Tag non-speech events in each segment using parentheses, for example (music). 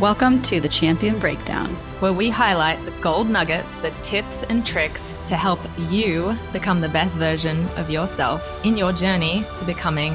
Welcome to the Champion Breakdown, where we highlight the gold nuggets, the tips and tricks to help you become the best version of yourself in your journey to becoming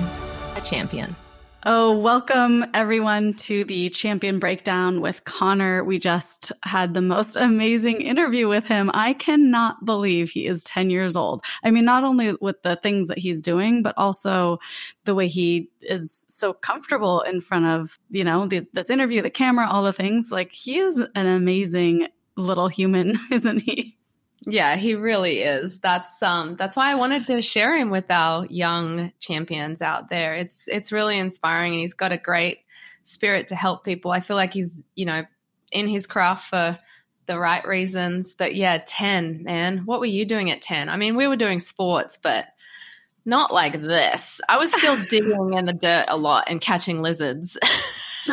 a champion. Oh, welcome everyone to the Champion Breakdown with Connor. We just had the most amazing interview with him. I cannot believe he is 10 years old. I mean, not only with the things that he's doing, but also the way he is so comfortable in front of, you know, this, this interview, the camera, all the things. Like he is an amazing little human, (laughs) isn't he? Yeah, he really is. That's um that's why I wanted to share him with our young champions out there. It's it's really inspiring and he's got a great spirit to help people. I feel like he's, you know, in his craft for the right reasons. But yeah, 10, man. What were you doing at 10? I mean, we were doing sports, but not like this. I was still (laughs) digging in the dirt a lot and catching lizards. (laughs)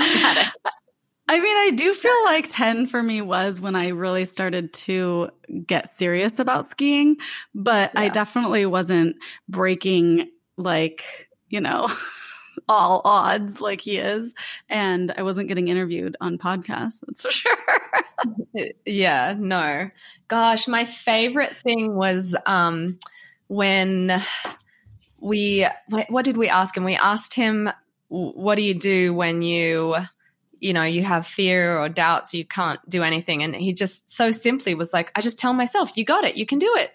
I mean, I do feel like 10 for me was when I really started to get serious about skiing, but yeah. I definitely wasn't breaking like, you know, (laughs) all odds like he is. And I wasn't getting interviewed on podcasts, that's for sure. yeah, no. Gosh, my favorite thing was um when we what did we ask him? We asked him, "What do you do when you?" you know, you have fear or doubts, you can't do anything. And he just so simply was like, I just tell myself, you got it, you can do it.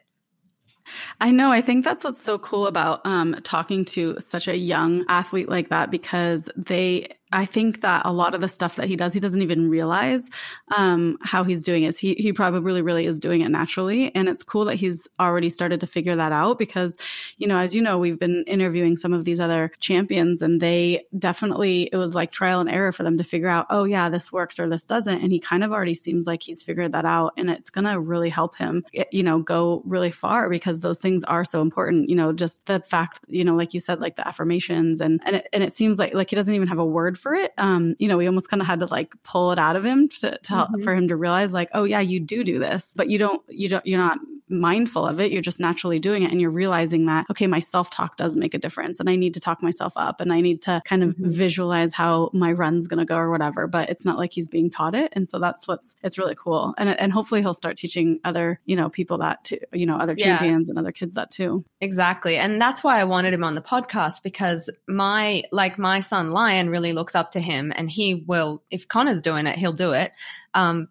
I know. I think that's what's so cool about um, talking to such a young athlete like that because they I think that a lot of the stuff that he does, he doesn't even realize um, how he's doing it. He he probably really, is doing it naturally, and it's cool that he's already started to figure that out because, you know, as you know, we've been interviewing some of these other champions, and they definitely it was like trial and error for them to figure out, oh yeah, this works or this doesn't, and he kind of already seems like he's figured that out, and it's gonna really help him, you know, go really far because those things are so important. You know, just the fact, you know, like you said, like the affirmations, and and it, and it seems like like he doesn't even have a word for it. Um, you know, we almost kind of had to like pull it out of him to, to mm-hmm. for him to realize like, oh yeah, you do do this, but you don't, you don't, you're not mindful of it. You're just naturally doing it and you're realizing that, okay, my self talk does make a difference and I need to talk myself up and I need to kind of mm-hmm. visualize how my run's going to go or whatever, but it's not like he's being taught it. And so that's what's, it's really cool. And, and hopefully he'll start teaching other, you know, people that too, you know, other champions yeah. and other kids that too. Exactly. And that's why I wanted him on the podcast because my, like my son Lion really looks up to him and he will, if Connor's doing it, he'll do it. Um,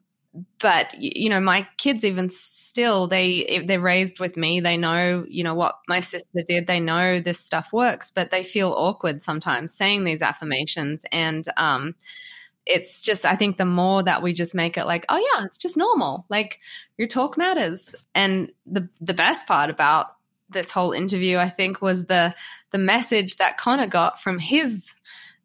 but you know my kids even still they they're raised with me. They know you know what my sister did. They know this stuff works but they feel awkward sometimes saying these affirmations. And um it's just i think the more that we just make it like oh yeah it's just normal. Like your talk matters. And the the best part about this whole interview i think was the the message that connor got from his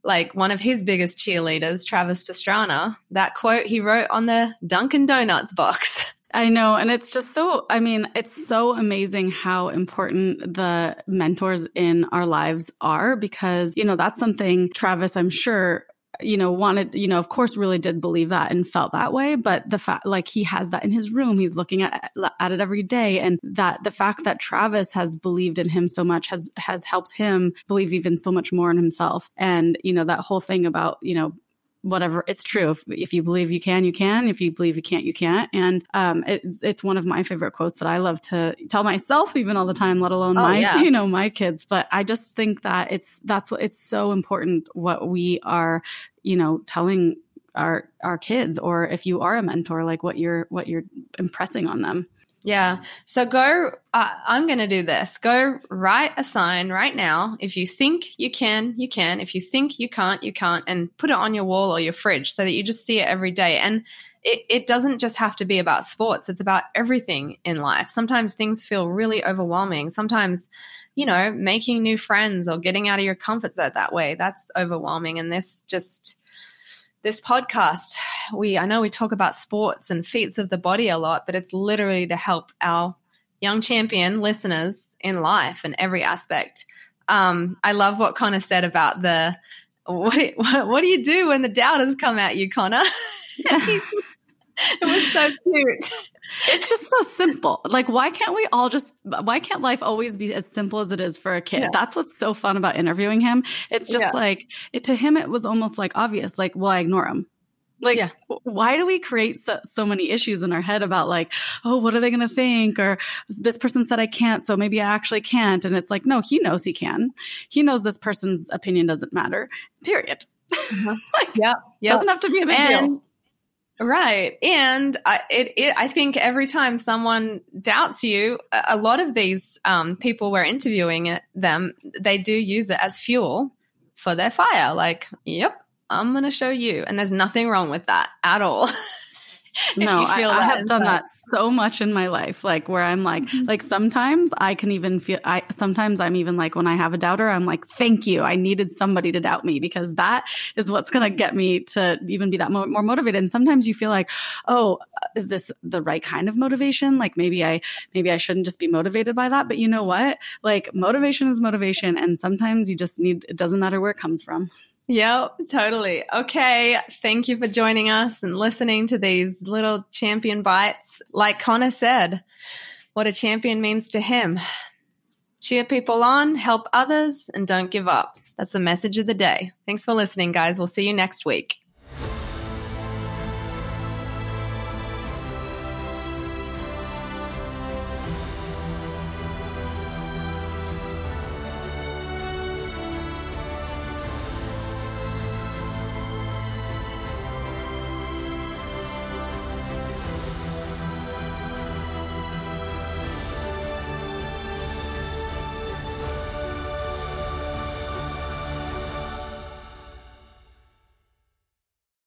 like one of his biggest cheerleaders, Travis Pastrana, that quote he wrote on the Dunkin' Donuts box. (laughs) I know. And it's just so, I mean, it's so amazing how important the mentors in our lives are because, you know, that's something Travis, I'm sure, you know, wanted, you know, of course, really did believe that and felt that way. But the fact, like, he has that in his room, he's looking at, at it every day. And that the fact that Travis has believed in him so much has, has helped him believe even so much more in himself. And, you know, that whole thing about, you know, whatever it's true. If, if you believe you can you can. If you believe you can't you can't. And um, it, it's one of my favorite quotes that i love to tell myself even all the time let alone oh, my yeah. (laughs) you know my kids. But i just think that it's that's what it's so important what we are you know telling our our kids or if you are a mentor like what you're what you're impressing on them yeah. So go, uh, I'm going to do this. Go write a sign right now. If you think you can, you can. If you think you can't, you can't. And put it on your wall or your fridge so that you just see it every day. And it, it doesn't just have to be about sports, it's about everything in life. Sometimes things feel really overwhelming. Sometimes, you know, making new friends or getting out of your comfort zone that way, that's overwhelming. And this just, this podcast, we I know we talk about sports and feats of the body a lot, but it's literally to help our young champion listeners in life and every aspect. Um, I love what Connor said about the what, what, (laughs) what do you do when the doubters come at you, Connor? (laughs) (laughs) it was so cute it's just so simple. Like, why can't we all just, why can't life always be as simple as it is for a kid? Yeah. That's what's so fun about interviewing him. It's just yeah. like, it, to him, it was almost like obvious, like, well, I ignore him. Like, Yeah. why do we create so, so many issues in our head about like, oh, what are they going to think? Or this person said I can't, so maybe I actually can't. And it's like, no, he knows he can. He knows this person's opinion doesn't matter. Period. Uh-huh. (laughs) like, Yeah. Yeah. doesn't have to be a big deal. Right. And I, it, it i think every time someone doubts you a lot of these um, people we're interviewing it, them they do use it as fuel for their fire. Like yep i'm gonna show you. And there's nothing wrong with that at all (laughs) (laughs) no, I, feel I have done that so much in my life. Like where I'm like, Mhm. like sometimes I can even feel, I, sometimes I'm even like, when I have a doubter, I'm like, thank you. I needed somebody to doubt me because that is what's going to get me to even be that mo- more motivated. And sometimes you feel like, oh, is this the right kind of motivation? Like maybe I, maybe I shouldn't just be motivated by that. But you know what? Like motivation is motivation. And sometimes you just need, it doesn't matter where it comes from. Yep, totally. Okay. Thank you for joining us and listening to these little champion bites. Like Connor said, what a champion means to him. Cheer people on, help others, and don't give up. That's the message of the day. Thanks for listening, guys. We'll see you next week.